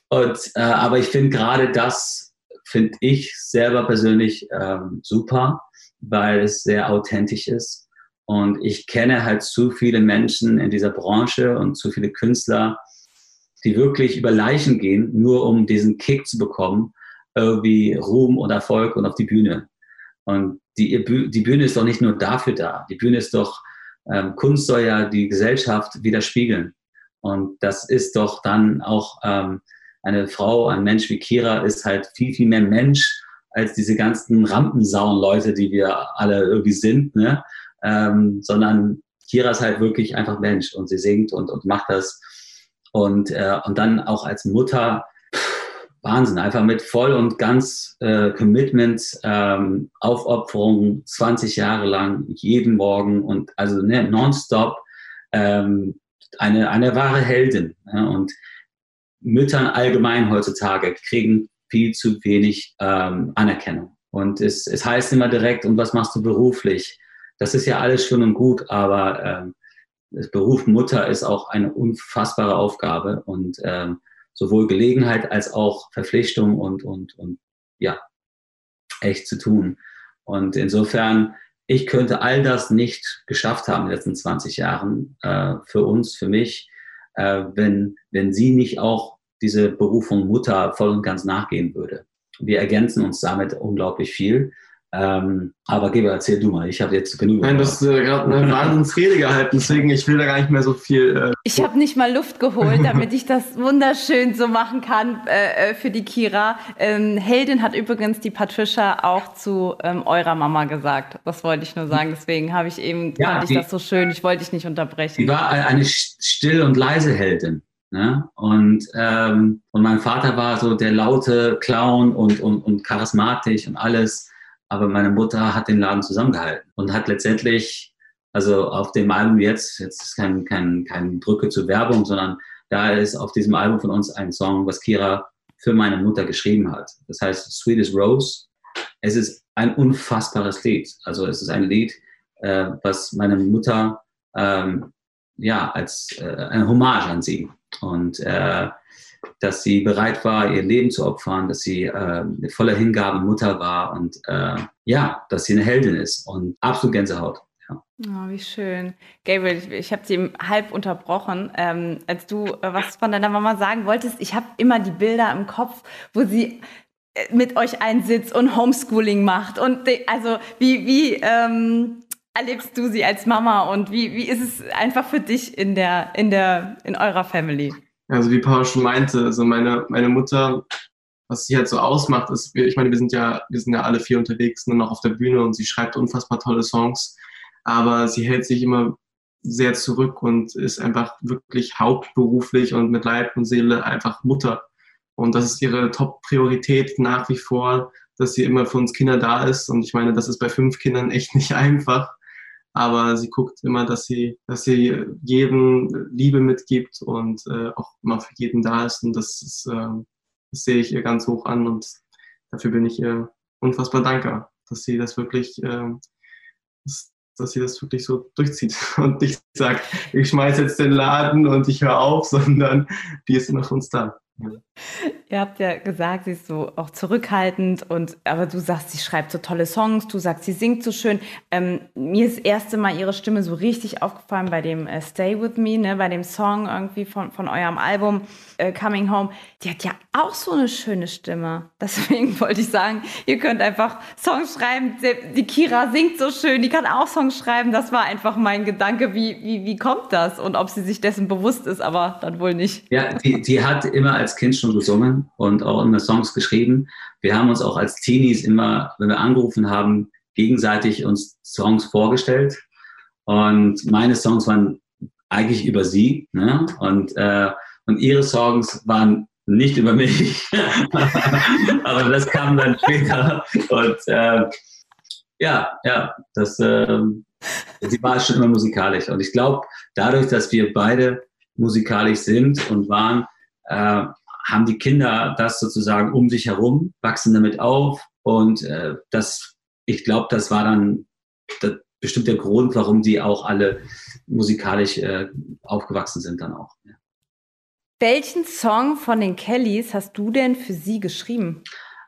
und äh, aber ich finde gerade das, finde ich selber persönlich ähm, super, weil es sehr authentisch ist. Und ich kenne halt zu viele Menschen in dieser Branche und zu viele Künstler, die wirklich über Leichen gehen, nur um diesen Kick zu bekommen, irgendwie Ruhm und Erfolg und auf die Bühne. Und die, die Bühne ist doch nicht nur dafür da. Die Bühne ist doch, ähm, Kunst soll ja die Gesellschaft widerspiegeln. Und das ist doch dann auch ähm, eine Frau, ein Mensch wie Kira ist halt viel, viel mehr Mensch als diese ganzen Rampensauen-Leute, die wir alle irgendwie sind, ne? Ähm, sondern Kira ist halt wirklich einfach Mensch und sie singt und, und macht das. Und, äh, und dann auch als Mutter Wahnsinn, einfach mit voll und ganz äh, Commitment, ähm, Aufopferung, 20 Jahre lang, jeden Morgen und also ne, nonstop ähm, eine, eine wahre Heldin. Ja, und Müttern allgemein heutzutage kriegen viel zu wenig ähm, Anerkennung. Und es, es heißt immer direkt, und was machst du beruflich? Das ist ja alles schön und gut, aber ähm, das Beruf Mutter ist auch eine unfassbare Aufgabe und ähm, sowohl Gelegenheit als auch Verpflichtung und, und, und ja, echt zu tun. Und insofern, ich könnte all das nicht geschafft haben in den letzten 20 Jahren äh, für uns, für mich, äh, wenn, wenn sie nicht auch diese Berufung Mutter voll und ganz nachgehen würde. Wir ergänzen uns damit unglaublich viel. Ähm, aber Geber, erzähl du mal, ich habe jetzt genug. Nein, du hast äh, gerade eine Wahnsinnsrede gehalten, deswegen ich will da gar nicht mehr so viel. Äh, ich habe nicht mal Luft geholt, damit ich das wunderschön so machen kann äh, äh, für die Kira. Ähm, Heldin hat übrigens die Patricia auch zu ähm, eurer Mama gesagt. Das wollte ich nur sagen. Deswegen habe ich eben, ja, fand ich die, das so schön. Ich wollte dich nicht unterbrechen. Sie war eine still und leise Heldin. Ne? Und, ähm, und mein Vater war so der laute Clown und, und, und charismatisch und alles. Aber meine Mutter hat den Laden zusammengehalten und hat letztendlich, also auf dem Album jetzt, jetzt ist kein, kein, kein Drücke zur Werbung, sondern da ist auf diesem Album von uns ein Song, was Kira für meine Mutter geschrieben hat. Das heißt Sweetest Rose. Es ist ein unfassbares Lied. Also es ist ein Lied, äh, was meine Mutter ähm, ja als äh, eine Hommage an sie und äh, dass sie bereit war, ihr Leben zu opfern, dass sie äh, voller Hingabe Mutter war und äh, ja, dass sie eine Heldin ist und absolut Gänsehaut. Ja. Oh, wie schön. Gabriel, ich, ich habe sie halb unterbrochen, ähm, als du äh, was von deiner Mama sagen wolltest. Ich habe immer die Bilder im Kopf, wo sie äh, mit euch einsitzt und Homeschooling macht. Und also wie, wie ähm, erlebst du sie als Mama und wie, wie ist es einfach für dich in der, in der, in eurer Family? Also wie Paul schon meinte, also meine, meine Mutter, was sie halt so ausmacht, ist, ich meine, wir sind ja, wir sind ja alle vier unterwegs, nur noch auf der Bühne und sie schreibt unfassbar tolle Songs, aber sie hält sich immer sehr zurück und ist einfach wirklich hauptberuflich und mit Leib und Seele einfach Mutter. Und das ist ihre Top-Priorität nach wie vor, dass sie immer für uns Kinder da ist. Und ich meine, das ist bei fünf Kindern echt nicht einfach aber sie guckt immer, dass sie, dass sie jedem Liebe mitgibt und äh, auch immer für jeden da ist. Und das, ist, äh, das sehe ich ihr ganz hoch an und dafür bin ich ihr unfassbar dankbar, dass sie das wirklich, äh, dass, dass sie das wirklich so durchzieht und nicht sagt, ich schmeiße jetzt den Laden und ich höre auf, sondern die ist immer für uns da. Ihr habt ja gesagt, sie ist so auch zurückhaltend und aber du sagst, sie schreibt so tolle Songs, du sagst, sie singt so schön. Ähm, mir ist das erste Mal ihre Stimme so richtig aufgefallen bei dem äh, Stay With Me, ne, bei dem Song irgendwie von, von eurem Album äh, Coming Home. Die hat ja auch so eine schöne Stimme. Deswegen wollte ich sagen, ihr könnt einfach Songs schreiben. Die Kira singt so schön, die kann auch Songs schreiben. Das war einfach mein Gedanke, wie, wie, wie kommt das und ob sie sich dessen bewusst ist, aber dann wohl nicht. Ja, die, die hat immer als als Kind schon gesungen und auch immer Songs geschrieben. Wir haben uns auch als Teenies immer, wenn wir angerufen haben, gegenseitig uns Songs vorgestellt. Und meine Songs waren eigentlich über sie. Ne? Und, äh, und ihre Songs waren nicht über mich. Aber das kam dann später. Und äh, ja, ja, das, äh, sie war schon immer musikalisch. Und ich glaube, dadurch, dass wir beide musikalisch sind und waren, äh, haben die Kinder das sozusagen um sich herum, wachsen damit auf und äh, das, ich glaube, das war dann das, bestimmt der Grund, warum die auch alle musikalisch äh, aufgewachsen sind dann auch. Ja. Welchen Song von den Kellys hast du denn für sie geschrieben?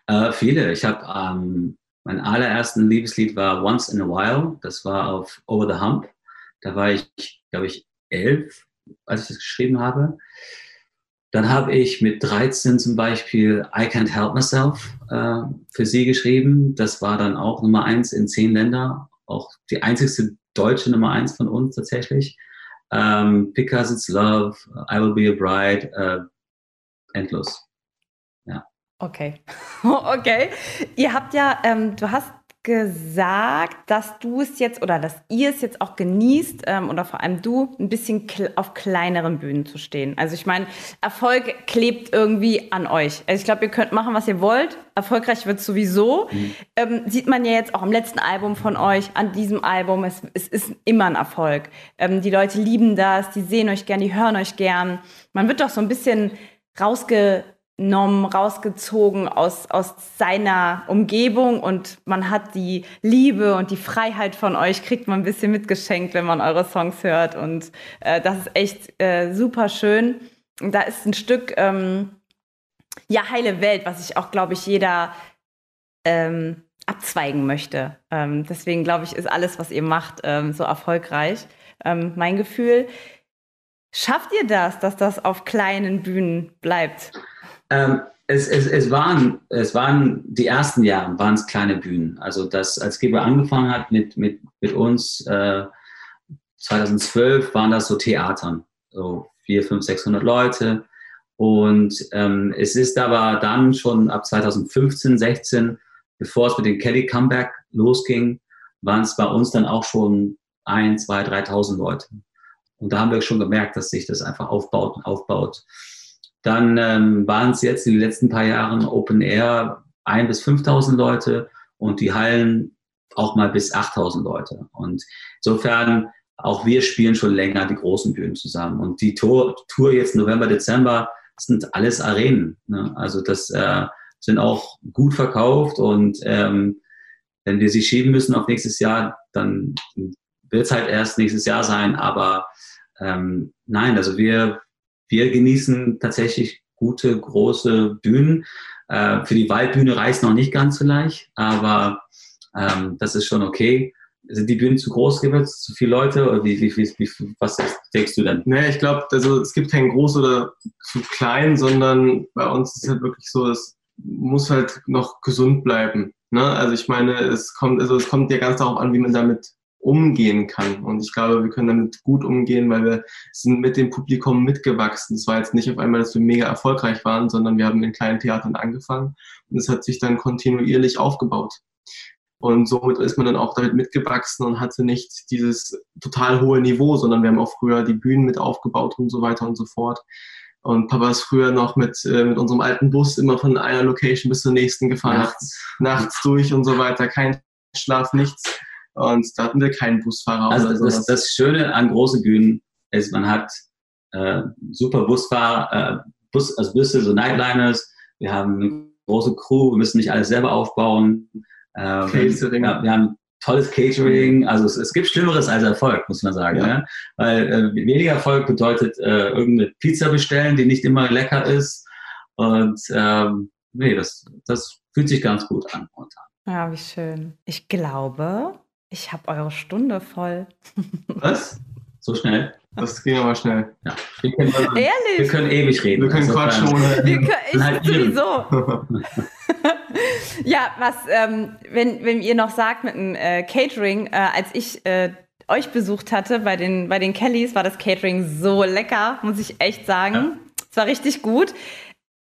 Äh, viele. Ich habe ähm, mein allerersten Liebeslied war Once in a While. Das war auf Over the Hump. Da war ich, glaube ich, elf, als ich das geschrieben habe. Dann habe ich mit 13 zum Beispiel I Can't Help Myself äh, für sie geschrieben. Das war dann auch Nummer eins in zehn Länder. Auch die einzigste deutsche Nummer eins von uns tatsächlich. Ähm, Because It's Love, I Will Be a Bride, äh, endlos. Ja. Okay. okay. Ihr habt ja, ähm, du hast gesagt, dass du es jetzt oder dass ihr es jetzt auch genießt ähm, oder vor allem du ein bisschen auf kleineren Bühnen zu stehen. Also ich meine, Erfolg klebt irgendwie an euch. Also ich glaube, ihr könnt machen, was ihr wollt. Erfolgreich wird sowieso. Mhm. Ähm, sieht man ja jetzt auch am letzten Album von euch, an diesem Album. Es, es ist immer ein Erfolg. Ähm, die Leute lieben das, die sehen euch gern, die hören euch gern. Man wird doch so ein bisschen rausge Nom rausgezogen aus, aus seiner Umgebung und man hat die Liebe und die Freiheit von euch, kriegt man ein bisschen mitgeschenkt, wenn man eure Songs hört. Und äh, das ist echt äh, super schön. Und da ist ein Stück, ähm, ja, heile Welt, was ich auch, glaube ich, jeder ähm, abzweigen möchte. Ähm, deswegen, glaube ich, ist alles, was ihr macht, ähm, so erfolgreich. Ähm, mein Gefühl. Schafft ihr das, dass das auf kleinen Bühnen bleibt? Ähm, es, es, es, waren, es waren die ersten Jahre, waren es kleine Bühnen. Also das, als Geber angefangen hat mit, mit, mit uns, äh, 2012 waren das so Theatern, so 400, 500, 600 Leute. Und ähm, es ist aber dann schon ab 2015, 16, bevor es mit dem Kelly Comeback losging, waren es bei uns dann auch schon ein, zwei, 3.000 Leute. Und da haben wir schon gemerkt, dass sich das einfach aufbaut und aufbaut. Dann ähm, waren es jetzt in den letzten paar Jahren Open Air ein bis 5.000 Leute und die Hallen auch mal bis 8.000 Leute. Und insofern, auch wir spielen schon länger die großen Bühnen zusammen. Und die Tour, Tour jetzt November, Dezember sind alles Arenen. Ne? Also das äh, sind auch gut verkauft und ähm, wenn wir sie schieben müssen auf nächstes Jahr, dann wird es halt erst nächstes Jahr sein. Aber ähm, nein, also wir, wir genießen tatsächlich gute, große Bühnen. Äh, für die Waldbühne reicht noch nicht ganz so leicht, aber ähm, das ist schon okay. Sind die Bühnen zu groß, es zu viele Leute? Oder wie, wie, wie, wie was denkst du denn? Naja, ich glaube, also es gibt kein groß oder zu klein, sondern bei uns ist es halt wirklich so, es muss halt noch gesund bleiben. Ne? Also ich meine, es kommt, also es kommt ja ganz darauf an, wie man damit umgehen kann. Und ich glaube, wir können damit gut umgehen, weil wir sind mit dem Publikum mitgewachsen. Es war jetzt nicht auf einmal, dass wir mega erfolgreich waren, sondern wir haben in kleinen Theatern angefangen und es hat sich dann kontinuierlich aufgebaut. Und somit ist man dann auch damit mitgewachsen und hatte nicht dieses total hohe Niveau, sondern wir haben auch früher die Bühnen mit aufgebaut und so weiter und so fort. Und Papa ist früher noch mit, äh, mit unserem alten Bus immer von einer Location bis zur nächsten gefahren, nachts, nachts durch und so weiter. Kein Schlaf, nichts. Und da hatten wir keinen Busfahrer. Also das, das Schöne an großen Bühnen ist, man hat äh, super Busfahrer, äh, Bus, also Busse, so Nightliners. Wir haben eine große Crew, wir müssen nicht alles selber aufbauen. Ähm, Catering. Ja, wir haben tolles Catering. Also es, es, gibt Schlimmeres als Erfolg, muss man sagen. Ja. Ne? Weil äh, weniger Erfolg bedeutet äh, irgendeine Pizza bestellen, die nicht immer lecker ist. Und ähm, nee, das, das fühlt sich ganz gut an. Ja, wie schön. Ich glaube, ich habe eure Stunde voll. Was? So schnell? Das ging aber schnell. Ja. Wir können, Ehrlich? Wir können ewig reden. Wir können also quatschen ohne. Wir können, ich halt sowieso. ja, was, ähm, wenn, wenn ihr noch sagt mit dem äh, Catering, äh, als ich äh, euch besucht hatte bei den, bei den Kellys, war das Catering so lecker, muss ich echt sagen. Ja. Es war richtig gut.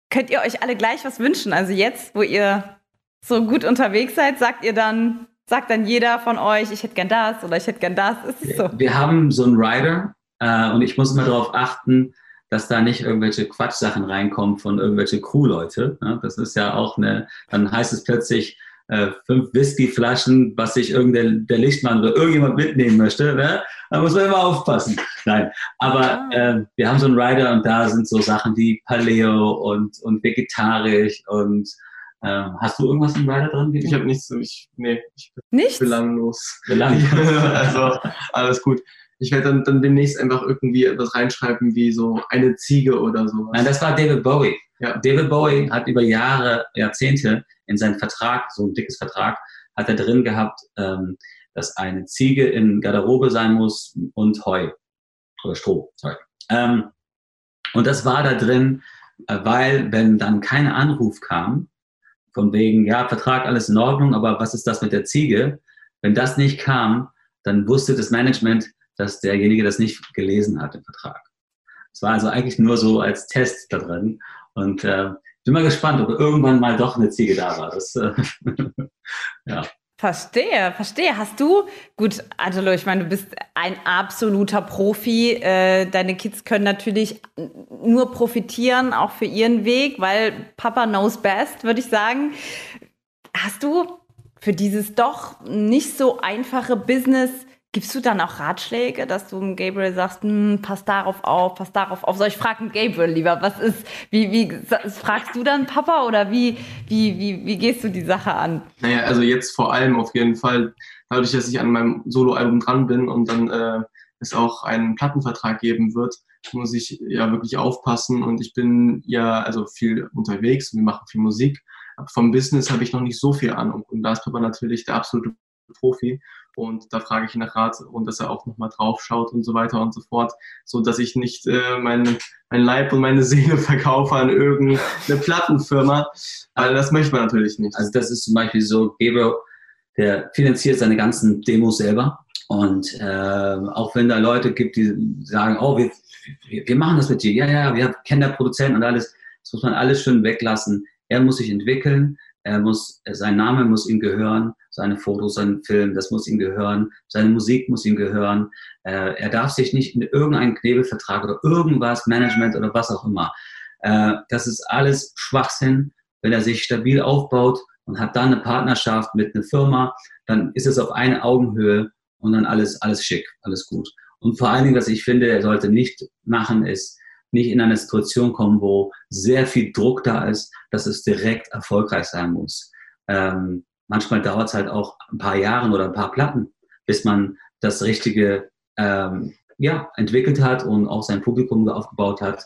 Könnt ihr euch alle gleich was wünschen? Also jetzt, wo ihr so gut unterwegs seid, sagt ihr dann, sagt dann jeder von euch, ich hätte gern das oder ich hätte gern das. Ist es so? Wir haben so einen Rider äh, und ich muss immer darauf achten, dass da nicht irgendwelche Quatschsachen reinkommen von irgendwelche Crew-Leute. Ne? Das ist ja auch eine, dann heißt es plötzlich, äh, fünf Whiskyflaschen, was sich irgendein der Lichtmann oder irgendjemand mitnehmen möchte, ne? da muss man immer aufpassen. Nein, aber äh, wir haben so einen Rider und da sind so Sachen wie Paleo und, und vegetarisch und ähm, hast du irgendwas im Rider drin? Ich habe nichts, ich, nee, ich bin Nichts? belanglos. Belanglos. also alles gut. Ich werde dann, dann demnächst einfach irgendwie etwas reinschreiben wie so eine Ziege oder so. Nein, das war David Bowie. Ja. David Bowie hat über Jahre, Jahrzehnte in seinem Vertrag, so ein dickes Vertrag, hat er drin gehabt, ähm, dass eine Ziege in Garderobe sein muss und Heu oder Stroh. Sorry. Ähm, und das war da drin, äh, weil wenn dann kein Anruf kam, von wegen, ja, Vertrag, alles in Ordnung, aber was ist das mit der Ziege? Wenn das nicht kam, dann wusste das Management, dass derjenige das nicht gelesen hat im Vertrag. Es war also eigentlich nur so als Test da drin. Und äh, bin mal gespannt, ob irgendwann mal doch eine Ziege da war. Das, äh, ja. Verstehe, verstehe. Hast du, gut, Angelo, ich meine, du bist ein absoluter Profi. Äh, deine Kids können natürlich nur profitieren, auch für ihren Weg, weil Papa knows best, würde ich sagen. Hast du für dieses doch nicht so einfache Business Gibst du dann auch Ratschläge, dass du Gabriel sagst, hm, pass darauf auf, pass darauf auf? Soll ich fragen Gabriel lieber, was ist, wie, wie fragst du dann Papa oder wie, wie, wie, wie gehst du die Sache an? Naja, also jetzt vor allem auf jeden Fall, dadurch, dass ich an meinem Soloalbum dran bin und dann äh, es auch einen Plattenvertrag geben wird, muss ich ja wirklich aufpassen und ich bin ja also viel unterwegs und wir machen viel Musik. Aber vom Business habe ich noch nicht so viel Ahnung und da ist Papa natürlich der absolute Profi und da frage ich nach Rat und dass er auch nochmal drauf schaut und so weiter und so fort, so dass ich nicht äh, mein, mein Leib und meine Seele verkaufe an irgendeine Plattenfirma. Also das möchte man natürlich nicht. Also das ist zum Beispiel so, Gabriel, der finanziert seine ganzen Demos selber und äh, auch wenn da Leute gibt, die sagen, oh, wir, wir machen das mit dir, ja, ja, wir kennen der Produzenten und alles, das muss man alles schön weglassen. Er muss sich entwickeln, er muss, sein Name muss ihm gehören, seine Fotos, sein Film, das muss ihm gehören, seine Musik muss ihm gehören. Äh, er darf sich nicht in irgendeinen Knebelvertrag oder irgendwas, Management oder was auch immer. Äh, das ist alles Schwachsinn. Wenn er sich stabil aufbaut und hat dann eine Partnerschaft mit einer Firma, dann ist es auf eine Augenhöhe und dann alles, alles schick, alles gut. Und vor allen Dingen, was ich finde, er sollte nicht machen, ist nicht in eine Situation kommen, wo sehr viel Druck da ist, dass es direkt erfolgreich sein muss. Ähm, manchmal dauert es halt auch ein paar Jahre oder ein paar Platten, bis man das Richtige ähm, ja, entwickelt hat und auch sein Publikum aufgebaut hat.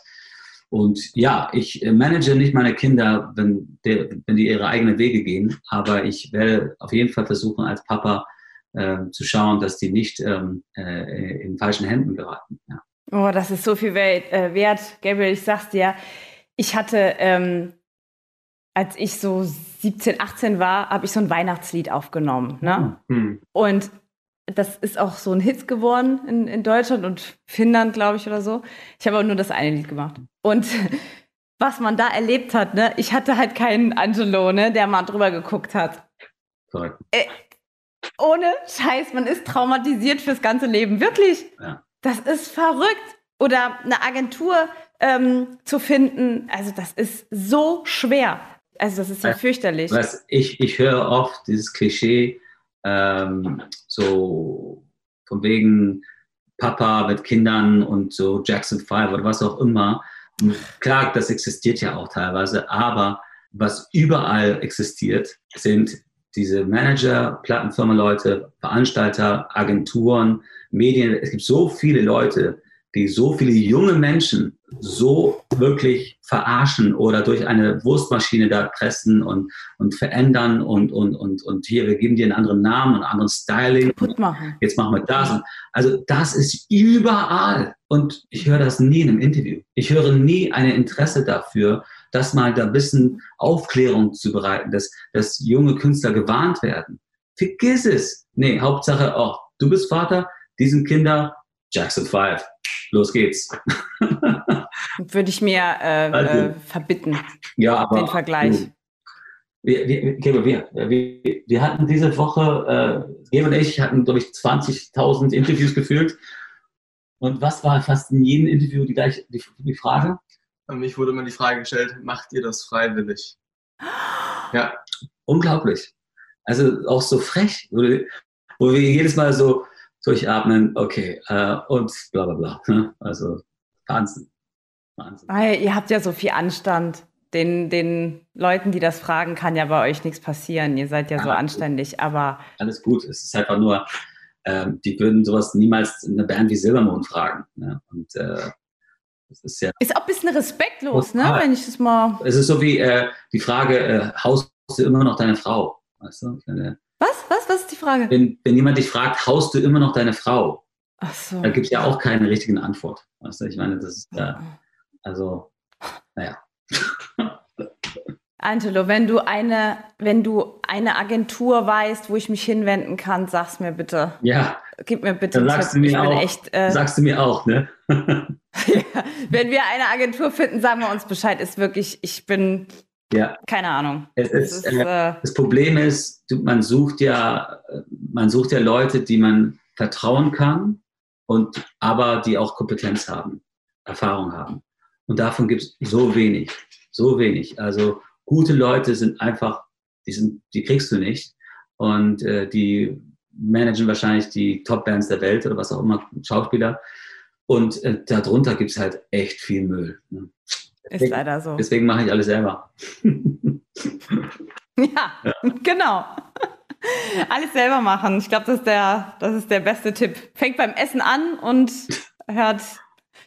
Und ja, ich manage nicht meine Kinder, wenn, der, wenn die ihre eigenen Wege gehen, aber ich werde auf jeden Fall versuchen, als Papa äh, zu schauen, dass die nicht ähm, äh, in falschen Händen geraten. Ja. Oh, das ist so viel wert, äh, wert. Gabriel, ich sag's dir. Ich hatte, ähm, als ich so 17, 18 war, habe ich so ein Weihnachtslied aufgenommen. Ne? Mhm. Und das ist auch so ein Hit geworden in, in Deutschland und Finnland, glaube ich, oder so. Ich habe aber nur das eine Lied gemacht. Und was man da erlebt hat, ne, ich hatte halt keinen Angelo, ne, der mal drüber geguckt hat. Sorry. Äh, ohne Scheiß, man ist traumatisiert fürs ganze Leben. Wirklich. Ja. Das ist verrückt. Oder eine Agentur ähm, zu finden, also das ist so schwer. Also das ist ja fürchterlich. Was ich, ich höre oft dieses Klischee, ähm, so von wegen Papa mit Kindern und so Jackson 5 oder was auch immer. Klar, das existiert ja auch teilweise, aber was überall existiert, sind diese Manager, Plattenfirmenleute, Veranstalter, Agenturen, Medien. Es gibt so viele Leute, die so viele junge Menschen so wirklich verarschen oder durch eine Wurstmaschine da pressen und, und verändern und, und, und, und hier, wir geben dir einen anderen Namen und einen anderen Styling. machen. Jetzt machen wir das. Also das ist überall. Und ich höre das nie in einem Interview. Ich höre nie ein Interesse dafür, das mal da ein bisschen Aufklärung zu bereiten, dass, dass junge Künstler gewarnt werden. Vergiss es. Nee, Hauptsache, oh, du bist Vater, diesen Kinder, Jackson 5. Los geht's. Würde ich mir äh, also, äh, verbitten. Ja, aber. Den Vergleich. Wir, wir, wir, wir, wir hatten diese Woche, äh, Gebe und ich hatten, glaube ich, 20.000 Interviews geführt. Und was war fast in jedem Interview die gleiche die, die Frage? Mich wurde immer die Frage gestellt, macht ihr das freiwillig? Ja. Unglaublich. Also auch so frech, wo wir jedes Mal so durchatmen, okay, äh, und bla bla bla. Ne? Also Wahnsinn. Wahnsinn. Ah, ihr habt ja so viel Anstand. Den, den Leuten, die das fragen, kann ja bei euch nichts passieren. Ihr seid ja, ja so anständig, aber. Alles gut. Es ist einfach nur, ähm, die würden sowas niemals in einer Band wie Silbermond fragen. Ne? Und äh, das ist ja. Ist auch ein bisschen respektlos, ne? Wenn ich das mal. Es ist so wie äh, die Frage, äh, haust du immer noch deine Frau? Weißt du? Meine, was? Was? Was ist die Frage? Wenn, wenn jemand dich fragt, haust du immer noch deine Frau? Ach so. Da gibt es ja auch keine richtigen Antwort. Weißt du? Ich meine, das ist ja. Also, naja. Angelo, wenn du eine, wenn du eine Agentur weißt, wo ich mich hinwenden kann, sag's mir bitte. Ja. Gib mir bitte einen sagst Du mir auch, echt, äh, sagst du mir auch, ne? ja, wenn wir eine Agentur finden, sagen wir uns Bescheid. Ist wirklich, ich bin, ja. keine Ahnung. Es ist, ist, äh, äh, das Problem ist, man sucht ja, man sucht ja Leute, die man vertrauen kann und aber die auch Kompetenz haben, Erfahrung haben. Und davon gibt es so wenig, so wenig. Also gute Leute sind einfach, die, sind, die kriegst du nicht. Und äh, die managen wahrscheinlich die Top-Bands der Welt oder was auch immer, Schauspieler. Und äh, darunter gibt es halt echt viel Müll. Ne? Ist leider so. Deswegen mache ich alles selber. Ja, genau. Alles selber machen. Ich glaube, das, ist der, das ist der beste Tipp. Fängt beim Essen an und hört,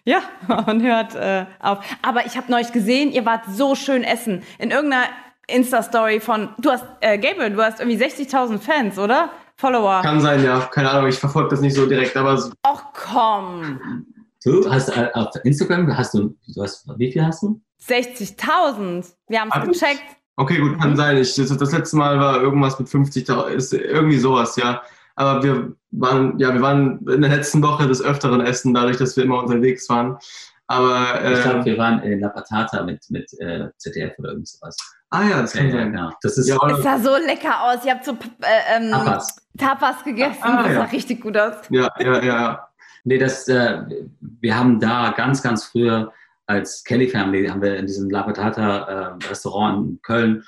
ja, und hört äh, auf. Aber ich habe neulich gesehen, ihr wart so schön essen. In irgendeiner Insta-Story von, du hast, äh, Gabriel, du hast irgendwie 60.000 Fans, oder? Follower. Kann sein, ja. Keine Ahnung, ich verfolge das nicht so direkt, aber so- Och komm. Du hast äh, auf Instagram, hast du, du hast, wie viel hast du? 60.000. Wir haben es gecheckt. okay, gut, kann sein. Ich, das, das letzte Mal war irgendwas mit 50.000, ist irgendwie sowas, ja. Aber wir waren, ja, wir waren in der letzten Woche des Öfteren essen, dadurch, dass wir immer unterwegs waren. Aber, Ich glaube, äh, wir waren in La Patata mit, mit äh, ZDF oder irgend sowas. ah ja, das Ja, kann ja, sein. genau. Das ist Ja, Es sah so lecker aus. Ihr habt so äh, ähm, Tapas. Tapas gegessen. Ah, das ja. sah richtig gut aus. ja, ja, ja. Nee, das, äh, wir haben da ganz, ganz früher als Kelly Family, haben wir in diesem La Patata äh, Restaurant in Köln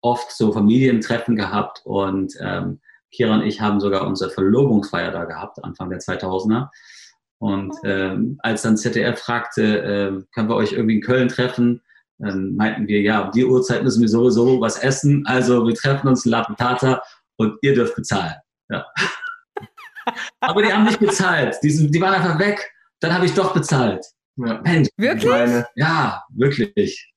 oft so Familientreffen gehabt und ähm, Kira und ich haben sogar unsere Verlobungsfeier da gehabt, Anfang der 2000er. Und ähm, als dann ZDF fragte, äh, können wir euch irgendwie in Köln treffen, dann meinten wir, ja, um die Uhrzeit müssen wir sowieso was essen, also wir treffen uns in La Patata und ihr dürft bezahlen. Ja. Aber die haben nicht bezahlt. Die, sind, die waren einfach weg. Dann habe ich doch bezahlt. ja. Mensch, Wirklich? Meine, ja, wirklich.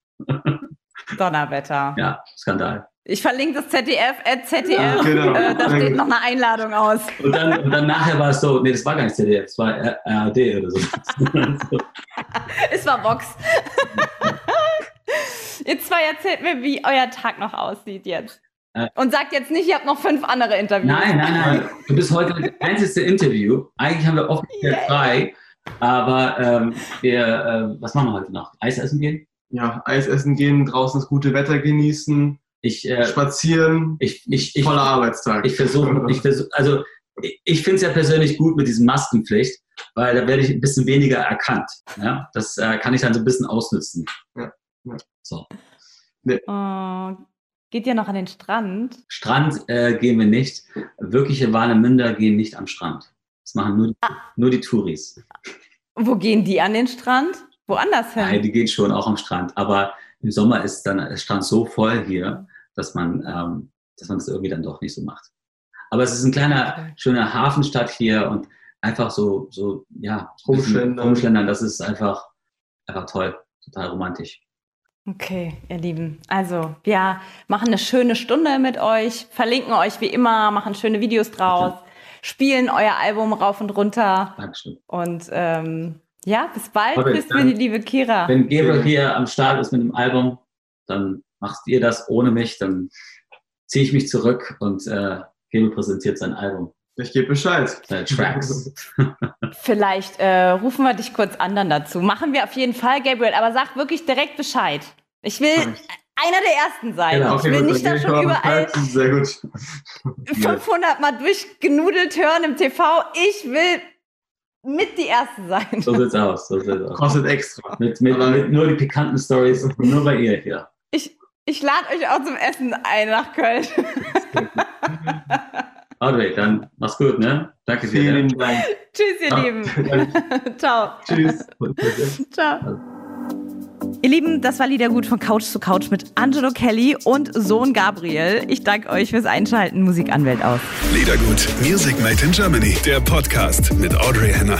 Donnerwetter. Ja, Skandal. Ich verlinke das ZDF, äh, ZDF. Genau. Äh, da steht noch eine Einladung aus. Und dann, und dann nachher war es so, nee, das war gar nicht ZDF, das war RAD oder so. Es war Box. ihr zwei erzählt mir, wie euer Tag noch aussieht jetzt. Äh. Und sagt jetzt nicht, ihr habt noch fünf andere Interviews. nein, nein, nein. Du bist heute das einzige Interview. Eigentlich haben wir offiziell Yay. frei. Aber ähm, wir, äh, was machen wir heute noch? Eis essen gehen? ja, Eis essen gehen, draußen das gute Wetter genießen, Ich, äh, spazieren, ich, ich, ich, voller Arbeitstag. Ich versuche, ich versuche, also ich, ich finde es ja persönlich gut mit diesem Maskenpflicht, weil da werde ich ein bisschen weniger erkannt. Ja? Das äh, kann ich dann so ein bisschen ausnutzen. Ja, ja. So. Oh, geht ihr noch an den Strand? Strand äh, gehen wir nicht. Wirkliche Warnemünder gehen nicht am Strand. Das machen nur, nur die Touris. Wo gehen die an den Strand? Woanders hin? Nein, die gehen schon auch am Strand. Aber im Sommer ist dann der Strand so voll hier, dass man, ähm, dass man das irgendwie dann doch nicht so macht. Aber es ist ein kleiner, schöner Hafenstadt hier und einfach so, so ja, Rumschlendern. rumschlendern. Das ist einfach, einfach toll, total romantisch. Okay, ihr Lieben. Also, wir machen eine schöne Stunde mit euch, verlinken euch wie immer, machen schöne Videos draus, spielen euer Album rauf und runter. Dankeschön. Und ähm, ja, bis bald. Okay, Bis mir die liebe Kira. Wenn Gabriel hier am Start ist mit dem Album, dann macht ihr das ohne mich, dann ziehe ich mich zurück und äh, Gabriel präsentiert sein Album, Ich gebe Bescheid. seine Tracks. Vielleicht äh, rufen wir dich kurz an dann dazu. Machen wir auf jeden Fall, Gabriel, aber sag wirklich direkt Bescheid. Ich will einer der Ersten sein. Genau. Ich will gut, nicht dann da schon überall Bescheid. Sehr gut. 500 Mal durchgenudelt hören im TV. Ich will mit die Erste sein. So sieht's aus. So sieht's aus. Kostet extra. Mit, mit, mit nur die pikanten Stories, nur bei ihr hier. Ich, ich lade euch auch zum Essen ein nach Köln. Audrey, dann mach's gut, ne? Danke dir. Vielen Dank. Tschüss, ihr Ja. Lieben. Ciao. Tschüss. Ciao. Ihr Lieben, das war Liedergut von Couch zu Couch mit Angelo Kelly und Sohn Gabriel. Ich danke euch fürs Einschalten. Musikanwält aus. Liedergut, Music Made in Germany, der Podcast mit Audrey Henner.